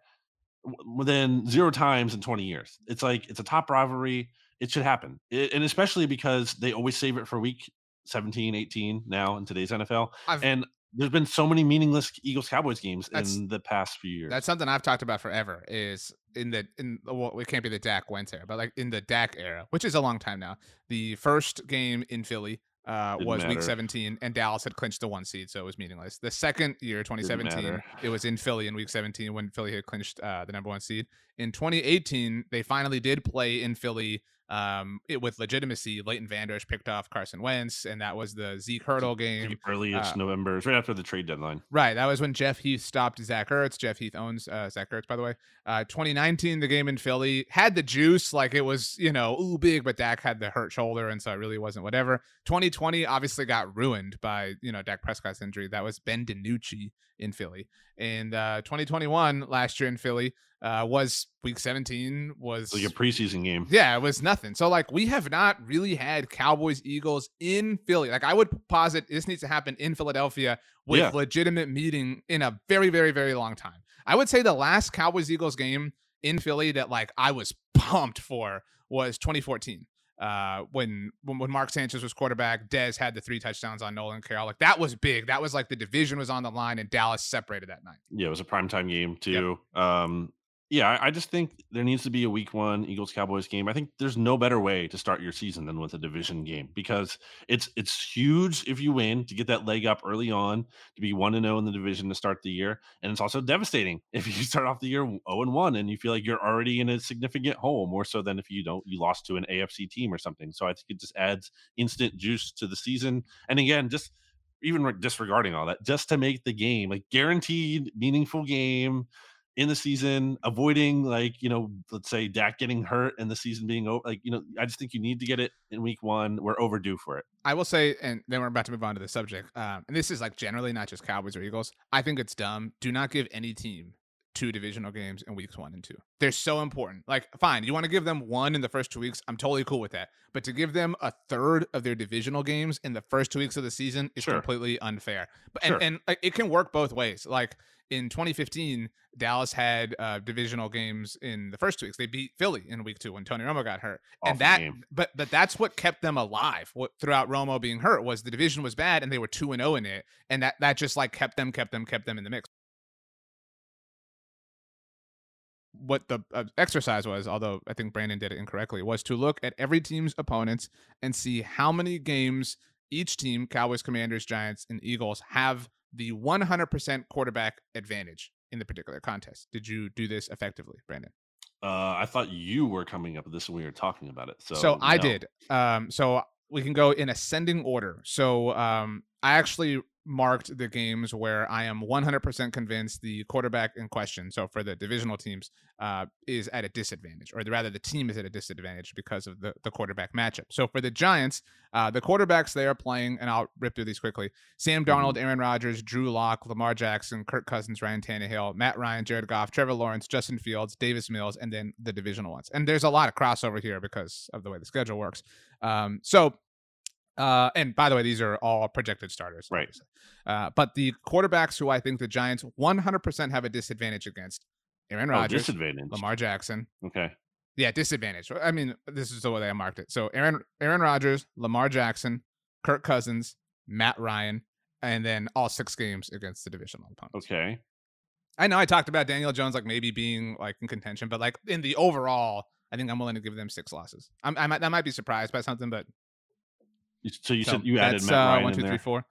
than zero times in 20 years. It's like it's a top rivalry. It should happen. It, and especially because they always save it for week 17, 18 now in today's NFL. I've- And there's been so many meaningless Eagles Cowboys games in the past few years. That's something I've talked about forever. Is in the in well, it can't be the Dak Wentz era, but like in the Dak era, which is a long time now. The first game in Philly uh, was week 17, and Dallas had clinched the one seed, so it was meaningless. The second year, 2017, it was in Philly in week 17 when Philly had clinched uh, the number one seed. In 2018, they finally did play in Philly um, it, with legitimacy. Leighton Vander picked off Carson Wentz, and that was the Zeke Hurdle game. the earliest uh, November, it's right after the trade deadline. Right. That was when Jeff Heath stopped Zach Ertz. Jeff Heath owns uh, Zach Ertz, by the way. Uh, 2019, the game in Philly had the juice. Like it was, you know, ooh, big, but Dak had the hurt shoulder. And so it really wasn't whatever. 2020 obviously got ruined by, you know, Dak Prescott's injury. That was Ben DiNucci in Philly. And uh, 2021, last year in Philly, uh, was week 17, was like a preseason game. yeah, it was nothing. So like we have not really had Cowboys Eagles in Philly. Like I would posit this needs to happen in Philadelphia with Yeah. legitimate meeting in a very very very long time. I would say the last Cowboys Eagles game in Philly that like I was pumped for was 2014. Uh, when, when when Mark Sanchez was quarterback, Dez had the three touchdowns on Nolan Carroll. Like that was big. That was like the division was on the line, and Dallas separated that night. Yeah, it was a primetime game too. Um, yeah, I, just think there needs to be a week one Eagles Cowboys game. I think there's no better way to start your season than with a division game because it's it's huge if you win to get that leg up early on to be one and zero in the division to start the year, and it's also devastating (laughs) if you start off the year zero oh and one and you feel like you're already in a significant hole more so than if you don't you lost to an AFC team or something. So I think it just adds instant juice to the season. And again, just even disregarding all that, just to make the game like guaranteed meaningful game in the season, avoiding like you know, let's say Dak getting hurt and the season being over. Like you know, I just think you need to get it in week one. We're overdue for it. I will say, and then we're about to move on to the subject. Um, and this is like generally not just Cowboys or Eagles. I think it's dumb. Do not give any team two divisional games in weeks one and two. They're so important. Like, fine, you want to give them one in the first two weeks. I'm totally cool with that. But to give them a third of their divisional games in the first two weeks of the season is Sure. completely unfair. But Sure. and, and like, it can work both ways. Like in 2015, Dallas had uh, divisional games in the first two weeks. They beat Philly in week two when Tony Romo got hurt and that game. but but that's what kept them alive what, throughout Romo being hurt was the division was bad and they were 2 and 0 in it and that that just like kept them kept them kept them in the mix what the uh, exercise was although I think Brandon did it incorrectly was to look at every team's opponents and see how many games each team Cowboys Commanders Giants and Eagles have the 100% quarterback advantage in the particular contest did you do this effectively Brandon Uh, I thought you were coming up with this when we were talking about it. So, So, I no. did. Um, so we can go in ascending order. So um, I actually marked the games where I am 100% convinced the quarterback in question, so for the divisional teams, uh, is at a disadvantage, or rather, the team is at a disadvantage because of the, the quarterback matchup. So for the Giants, uh, the quarterbacks they are playing, and I'll rip through these quickly Sam Darnold, Aaron Rodgers, Drew Lock, Lamar Jackson, Kirk Cousins, Ryan Tannehill, Matt Ryan, Jared Goff, Trevor Lawrence, Justin Fields, Davis Mills, and then the divisional ones. And there's a lot of crossover here because of the way the schedule works. Um, so, uh, and by the way, these are all projected starters, Right. Uh, but the quarterbacks who I think the Giants 100% have a disadvantage against Aaron Oh, Rodgers, disadvantage. Lamar Jackson. Okay. Yeah, disadvantage. I mean, this is the way I marked it. So Aaron Aaron Rodgers, Lamar Jackson, Kirk Cousins, Matt Ryan, and then all six games against the divisional opponents. Okay. I know I talked about Daniel Jones like maybe being like in contention, but like in the overall, I think I'm willing to give them six losses. I'm, I might I might be surprised by something, but So you so said you added that's, Matt uh, Ryan one, in there. three, four.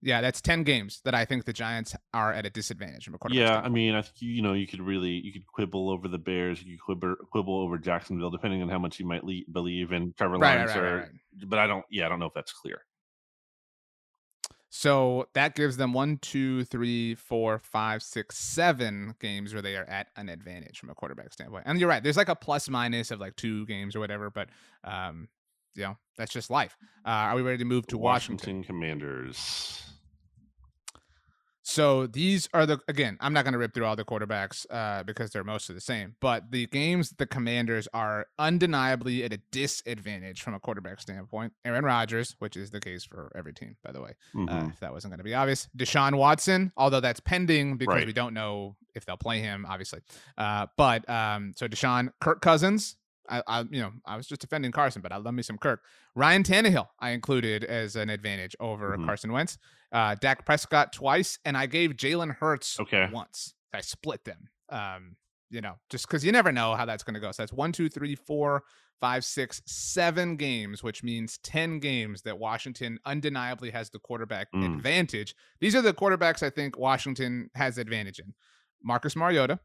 Yeah, that's ten games that I think the Giants are at a disadvantage from a quarterback. Yeah, I mean, I think you know you could really you could quibble over the Bears, you could quibble, quibble over Jacksonville, depending on how much you might le- believe in Trevor right, Lawrence. right, or, right, right. But I don't. Yeah, I don't know if that's clear. So that gives them one, two, three, four, five, six, seven games where they are at an advantage from a quarterback standpoint. And you're right. There's like a plus minus of like two games or whatever, but um, you know, that's just life. Uh, are we ready to move to Washington? Commanders. So these are the again, I'm not going to rip through all the quarterbacks uh, because they're mostly the same, but the games the Commanders are undeniably at a disadvantage from a quarterback standpoint. Aaron Rodgers, which is the case for every team, by the way, Mhm. uh, if that wasn't going to be obvious. Deshaun Watson, although that's pending because Right. we don't know if they'll play him, obviously. Uh, but um, so Deshaun, Kirk Cousins. I, I, you know, I was just defending Carson, but I love me some Kirk. Ryan Tannehill, I included as an advantage over Mhm. Carson Wentz. Uh, Dak Prescott twice, and I gave Jalen Hurts Okay. once. I split them. Um, you know, just because you never know how that's going to go. So that's one, two, three, four, five, six, seven games, which means 10 games that Washington undeniably has the quarterback Mm. advantage. These are the quarterbacks I think Washington has advantage in. Marcus Mariota,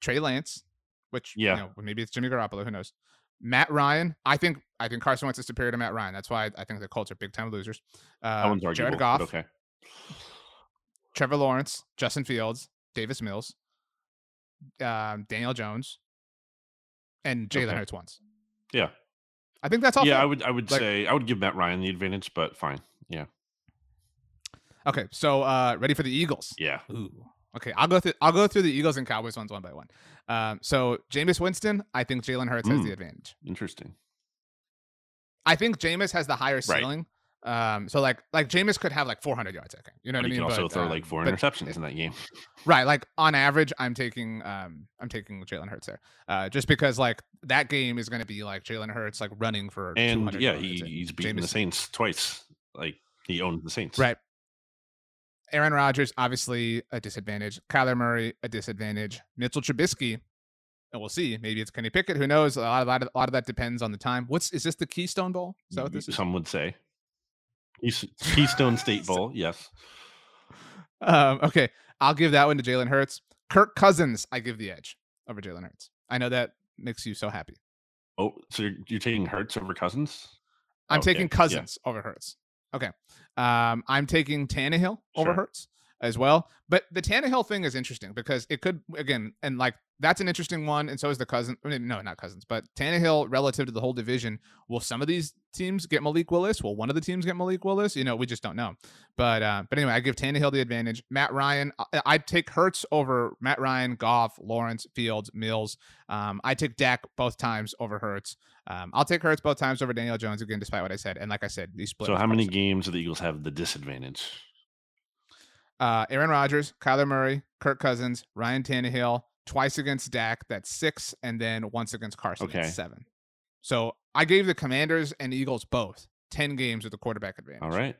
Trey Lance, which Yeah. you know, maybe it's Jimmy Garoppolo, who knows. Matt Ryan, I think I think Carson Wentz is superior to Matt Ryan. That's why I think the Colts are big time losers. Uh, arguable. Jared Goff, Okay. Trevor Lawrence, Justin Fields, Davis Mills, um, Daniel Jones, and Jalen Okay. Hurts once. Yeah. I think that's all. Yeah, fair. I would I would Like- say I would give Matt Ryan the advantage, but fine. Yeah. Okay, so uh, ready for the Eagles? Yeah. Ooh. Okay, I'll go through. I'll go through the Eagles and Cowboys ones one by one. Um, so Jameis Winston, I think Jalen Hurts has the Mm. advantage. Interesting. I think Jameis has the higher Right. ceiling. Um, so like like Jameis could have like 400 yards that game. You know But what I he mean? can also But, throw um, like four but- interceptions in that game. (laughs) Right, like on average, I'm taking um I'm taking Jalen Hurts there, uh, just because like that game is going to be like Jalen Hurts like running for And 200 yeah, he, he's beaten the Saints twice. Like he owns the Saints. right. Aaron Rodgers obviously a disadvantage. Kyler Murray a disadvantage. Mitchell Trubisky, and we'll see. Maybe it's Kenny Pickett. Who knows? A lot, of, a lot of a lot of that depends on the time. What's is this the Keystone Bowl? Is that what this is? Some would say. (laughs) Keystone State Bowl, yes. Um, okay, I'll give that one to Jalen Hurts. Kirk Cousins, I give the edge over Jalen Hurts. I know that makes you so happy. Oh, so you're, you're taking Hurts over Cousins? I'm Okay, taking yeah. Cousins over Hurts. Okay. Um, I'm taking Tannehill over Sure. Hurts as well. But the Tannehill thing is interesting because it could again and like that's an interesting one, and so is the cousin. I mean, no, not cousins, but Tannehill relative to the whole division. Will some of these teams get Malik Willis? Will one of the teams get Malik Willis? You know, we just don't know. But uh, but anyway, I give Tannehill the advantage. Matt Ryan, I, I'd take Hurts over Matt Ryan, Goff, Lawrence, Fields, Mills. Um, I take Dak both times over Hurts. Um, I'll take Hurts both times over Daniel Jones again, despite what I said. And like I said, these split. So how many games do the Eagles have the disadvantage? Uh, Aaron Rodgers, Kyler Murray, Kirk Cousins, Ryan Tannehill, twice against Dak. That's six, and then once against Carson. Okay. That's seven. So I gave the Commanders and Eagles both ten games with the quarterback advantage. All right.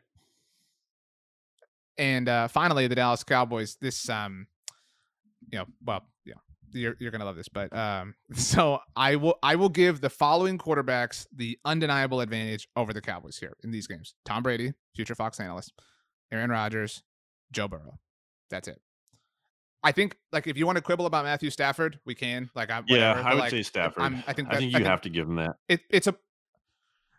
And uh, finally, the Dallas Cowboys. This, um, you know, well, yeah, you're you're gonna love this, but um, (laughs) so I will I will give the following quarterbacks the undeniable advantage over the Cowboys here in these games: Tom Brady, future Fox analyst, Aaron Rodgers, Joe Burrow. That's it. I think, like, if you want to quibble about Matthew Stafford, we can. Like, I Yeah, whatever, I would like, say Stafford. I'm- I think I that- think I you think- have to give him that. it, it's a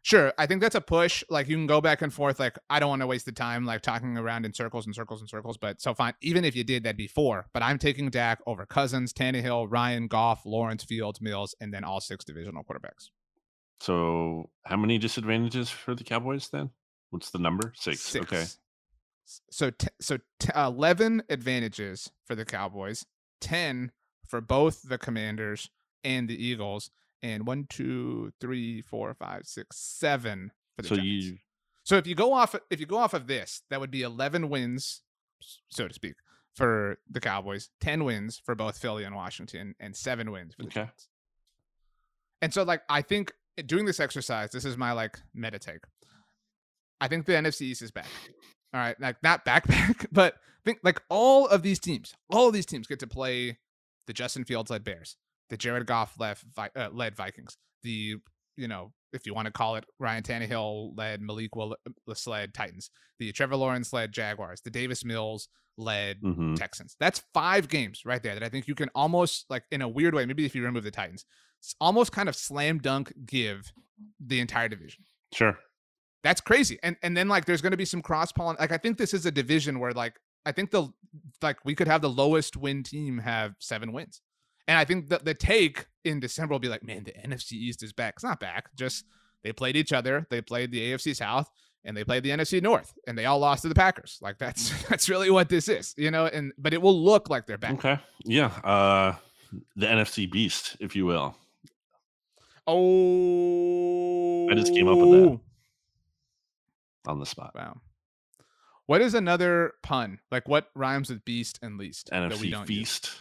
sure i think that's a push like you can go back and forth like i don't want to waste the time like talking around in circles and circles and circles but so fine even if you did that'd be four but i'm taking dak over cousins Tannehill, ryan goff lawrence fields mills and then all six divisional quarterbacks So how many disadvantages for the Cowboys then? What's the number? Six. Okay. So t- so t- 11 advantages for the cowboys 10 for both the commanders and the eagles and one two three four five six seven for the So Giants. you So if you go off if you go off of this, that would be 11 wins, so to speak, for the Cowboys, 10 wins for both Philly and Washington, and seven wins for the Okay. Giants. And so, like, I think eh, doing this exercise, this is my like meta take. I think the NFC East is back. All right, like not back back, (laughs) but think like all of these teams, all of these teams get to play the Justin Fields led Bears, the Jared Goff led, uh, led Vikings, the you know if you want to call it Ryan Tannehill led Malik Willis led Titans, the Trevor Lawrence led Jaguars, the Davis Mills led mhm. Texans. That's five games right there that I think you can almost like in a weird way, maybe if you remove the Titans, almost kind of slam dunk give the entire division. sure. That's crazy. And and then like there's going to be some cross pollen. Like I think this is a division where like I think the like we could have the lowest win team have seven wins. And I think the the take in December will be like, man, the NFC East is back. It's not back. Just they played each other. They played the AFC South, and they played the NFC North and they all lost to the Packers. Like that's (laughs) that's really what this is, you know. And but it will look like they're back. Okay. Yeah. Uh the NFC beast, if you will. Oh, I just came up with that. On the spot. Wow. What is another pun? Like what rhymes with beast and least? NFC don't use? feast.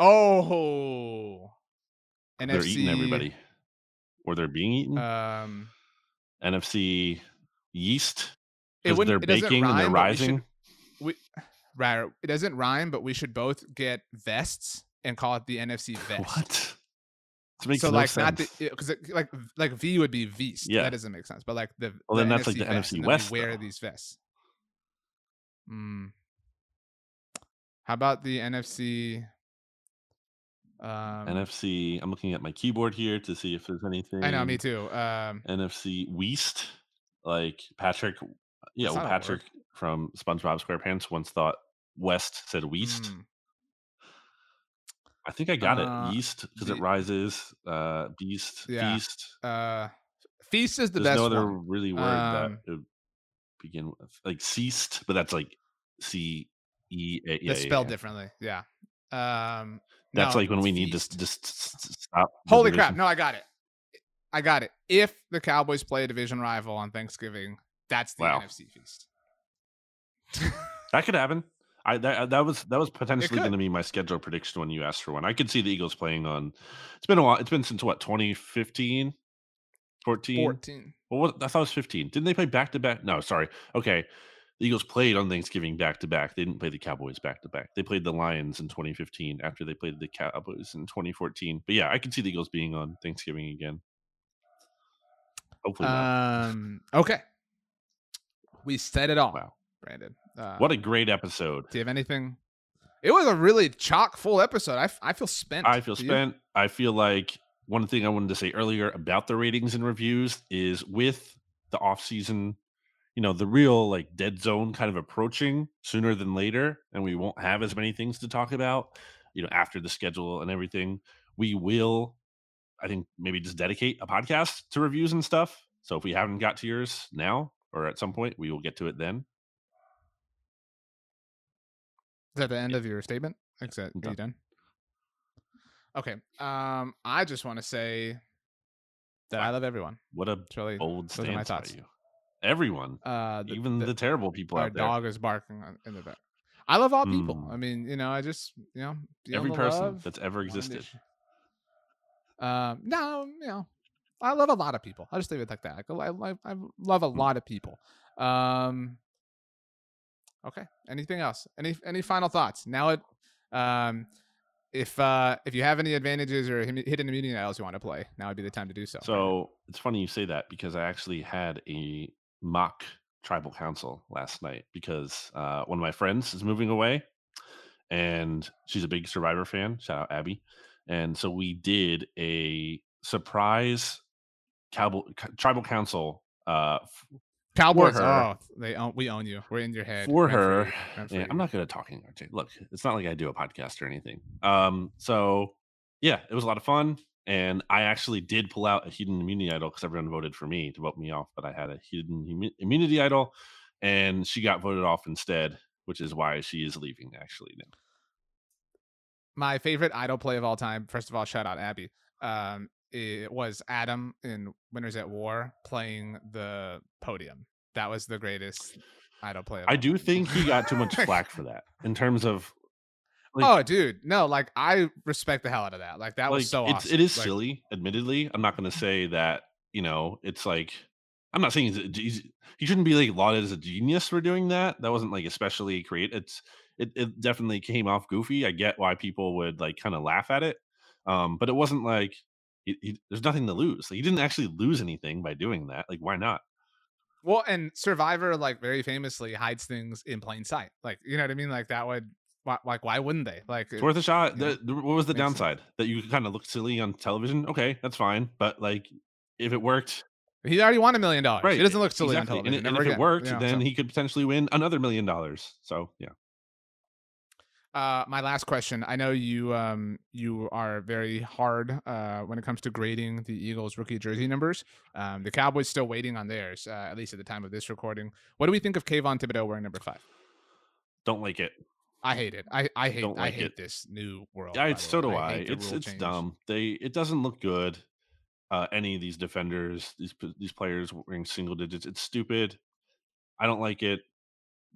Oh, NFC. They're eating everybody. Or they're being eaten. Um, NFC yeast. it Because they're it baking and they're but we should- rising. We, right. It doesn't rhyme, but we should both get vests and call it the NFC vest. What? So no like sense. not the because like like V would be Vest. Yeah. that doesn't make sense. But like the Well, then that's like the vest, NFC and then we West, Where are these vests. Hmm. How about the NFC? Um, NFC. I'm looking at my keyboard here to see if there's anything. I know, me too. Um, NFC Weast, like Patrick. Yeah, well, not a word. Patrick from SpongeBob SquarePants once thought West said Weast. hmm. I think I got Uh, it. Yeast because it rises. Uh, Beast, Yeah. Feast. Uh, feast is the There's best no other one. really word Um, that would begin with, like ceased, but that's like C E A. Yeah, it's spelled yeah. differently. Yeah. Um, That's no, like when we need to feast. just stop. Holy crap! No, I got it. I got it. If the Cowboys play a division rival on Thanksgiving, that's the Wow. NFC feast. That could happen. I that that was that was potentially going to be my schedule prediction when you asked for one. I could see the Eagles playing on. It's been a while. It's been since what 2015, 14. 14. Well, what, I thought it was 15. Didn't they play back to back? No, sorry. Okay. The Eagles played on Thanksgiving back to back. They didn't play the Cowboys back to back. They played the Lions in 2015 after they played the Cowboys in 2014. But yeah, I could see the Eagles being on Thanksgiving again. Hopefully not. Um. Okay. We said it all, Wow. Brandon. Uh, What a great episode. Do you have anything? It was a really chock full episode. I, I feel spent. I feel spent. I feel like one thing I wanted to say earlier about the ratings and reviews is with the off season, you know, the real like dead zone kind of approaching sooner than later, and we won't have as many things to talk about, you know, after the schedule and everything. We will, I think, maybe just dedicate a podcast to reviews and stuff. So if we haven't got to yours now or at some point, we will get to it then. Is that the end of your statement? I'm are you done? Okay. Um. I just want to say that I love everyone. What a really bold those are stance by you. Everyone, Uh, the- even the, terrible people our out there. dog is barking in the back. I love all people. Mm. I mean, you know, I just you know Every person love, that's ever existed. Um, no, you know, I love a lot of people. I just leave it like that. I, I, I love a Mm. lot of people. Um, okay. Anything else? Any any final thoughts? Now it, um, if uh if you have any advantages or hidden immunity idols you want to play, now would be the time to do so. So it's funny you say that because I actually had a mock tribal council last night because uh, one of my friends is moving away and she's a big Survivor fan. Shout out Abby. And so we did a surprise tribal council uh, Cowboys, her. oh, they own, we own you. We're in your head for her. Yeah. I'm not good at talking, RJ. Look, it's not like I do a podcast or anything. Um, so yeah, it was a lot of fun. And I actually did pull out a hidden immunity idol because everyone voted for me to vote me off. But I had a hidden immunity idol, and she got voted off instead, which is why she is leaving actually now. my favorite idol play of all time. First of all, shout out Abby. Um, it was Adam in Winners at War playing the podium. That was the greatest idol play. I do think he got too much flack for (laughs) that in terms of like- oh, dude, no, like I respect the hell out of that. Like that like was so it's awesome. it is Like, silly admittedly i'm not going (laughs) to say that you know it's like i'm not saying he's, he's he shouldn't be like lauded as a genius for doing that that wasn't like especially creative it's it, it definitely came off goofy i get why people would like kind of laugh at it um but it wasn't like he, he, there's nothing to lose like, he didn't actually lose anything by doing that like why not Well, and Survivor, like very famously, hides things in plain sight. Like you know what I mean? Like that would, why, like why wouldn't they? Like it's worth a shot know, the, the- what was the makes sense. downside that you kind of look silly on television okay that's fine but like if it worked he already won a million dollars. Right. He doesn't look silly exactly. on And, television. and ever if it worked, you know, then so- he could potentially win another million dollars. So yeah. Uh, my last question. I know you um you are very hard uh when it comes to grading the Eagles rookie jersey numbers. Um, the Cowboys still waiting on theirs, uh, at least at the time of this recording. What do we think of Kayvon Thibodeaux wearing number five? Don't like it. I hate it. I I hate Don't I hate it. this new world. Yeah, it's so do I. the It's it's change. dumb. They it doesn't look good. Uh, any of these defenders, these these players wearing single digits, it's stupid. I don't like it.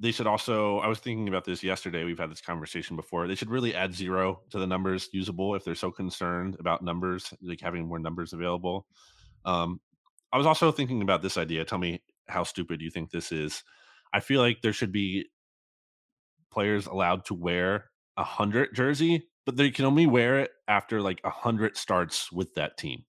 They should also. I was thinking about this yesterday. We've had this conversation before. They should really add zero to the numbers usable if they're so concerned about numbers, like having more numbers available. Um, I was also thinking about this idea. Tell me how stupid you think this is. I feel like there should be players allowed to wear a hundred jersey, but they can only wear it after like a hundred starts with that team.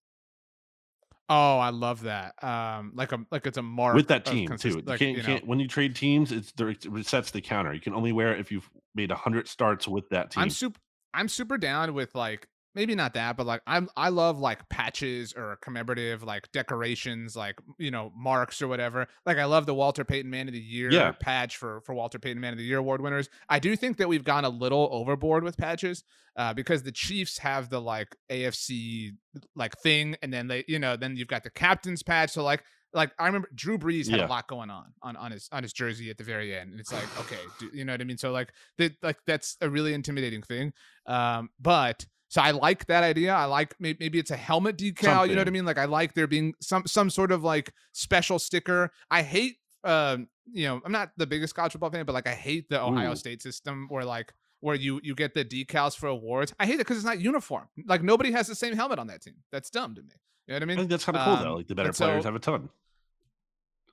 Oh, I love that. Um, like a like it's a mark with that team too. You like, can't, you you know, can't when you trade teams, it's there it resets the counter. You can only wear it if you've made hundred starts with that team. I'm super I'm super down with like maybe not that, but like I'm I love like patches or commemorative like decorations, like you know marks or whatever. Like I love the Walter Payton Man of the Year Yeah. patch for for Walter Payton Man of the Year award winners. I do think that we've gone a little overboard with patches uh, because the Chiefs have the like AFC like thing, and then they you know then you've got the captain's patch. So like like I remember Drew Brees had Yeah. a lot going on on on his on his jersey at the very end, and it's like okay, do, you know what I mean. So like that like that's a really intimidating thing. Um, but so I like that idea. I like maybe, maybe it's a helmet decal. You know what I mean? Like I like there being some some sort of like special sticker. I hate um you know I'm not the biggest college football fan, but like I hate the Ohio Ooh. State system where like where you you get the decals for awards. I hate it because it's not uniform. Like nobody has the same helmet on that team. That's dumb to me. You know what I mean? I think that's kind of cool though. Um, Like the better and so- players have a ton.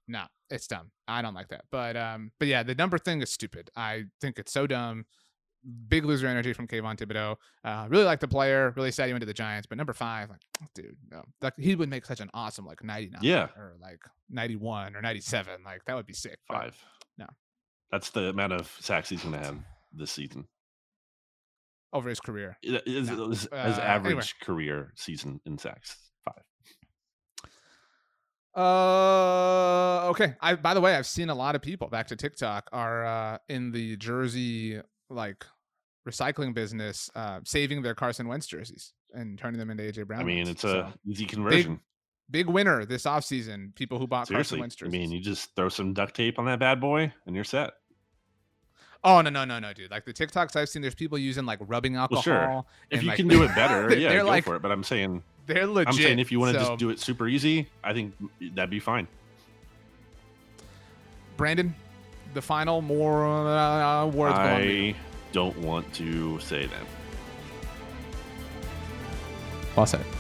No, it's dumb. I don't like that. But um, but yeah, the number thing is stupid. I think it's so dumb. Big loser energy from Kayvon Thibodeaux. Uh, really like the player. Really sad he went to the Giants. But number five, like, dude, no, like he would make such an awesome like ninety nine, Yeah. or like ninety one or ninety seven. Like that would be sick. Five. no. That's the amount of sacks he's going to have this season. over his career. It is No. his, his Uh, anyway. average career season in sacks. Five. Uh, okay. I by the way, I've seen a lot of people back to TikTok are uh in the jersey like recycling business, uh, saving their Carson Wentz jerseys and turning them into AJ Brown. I mean, it's a easy conversion. big winner this offseason. People who bought Seriously. Carson Wentz I mean, you just throw some duct tape on that bad boy and you're set. oh no no no no, dude! Like the TikToks I've seen, there's people using like rubbing alcohol. sure. If you like- can do it better, (laughs) they're- yeah, they're go like for it. But I'm saying, they're legit. I'm saying if you want to so, just do it super easy, I think that'd be fine. Brandon, the final more uh, words. I don't want to say. Well said.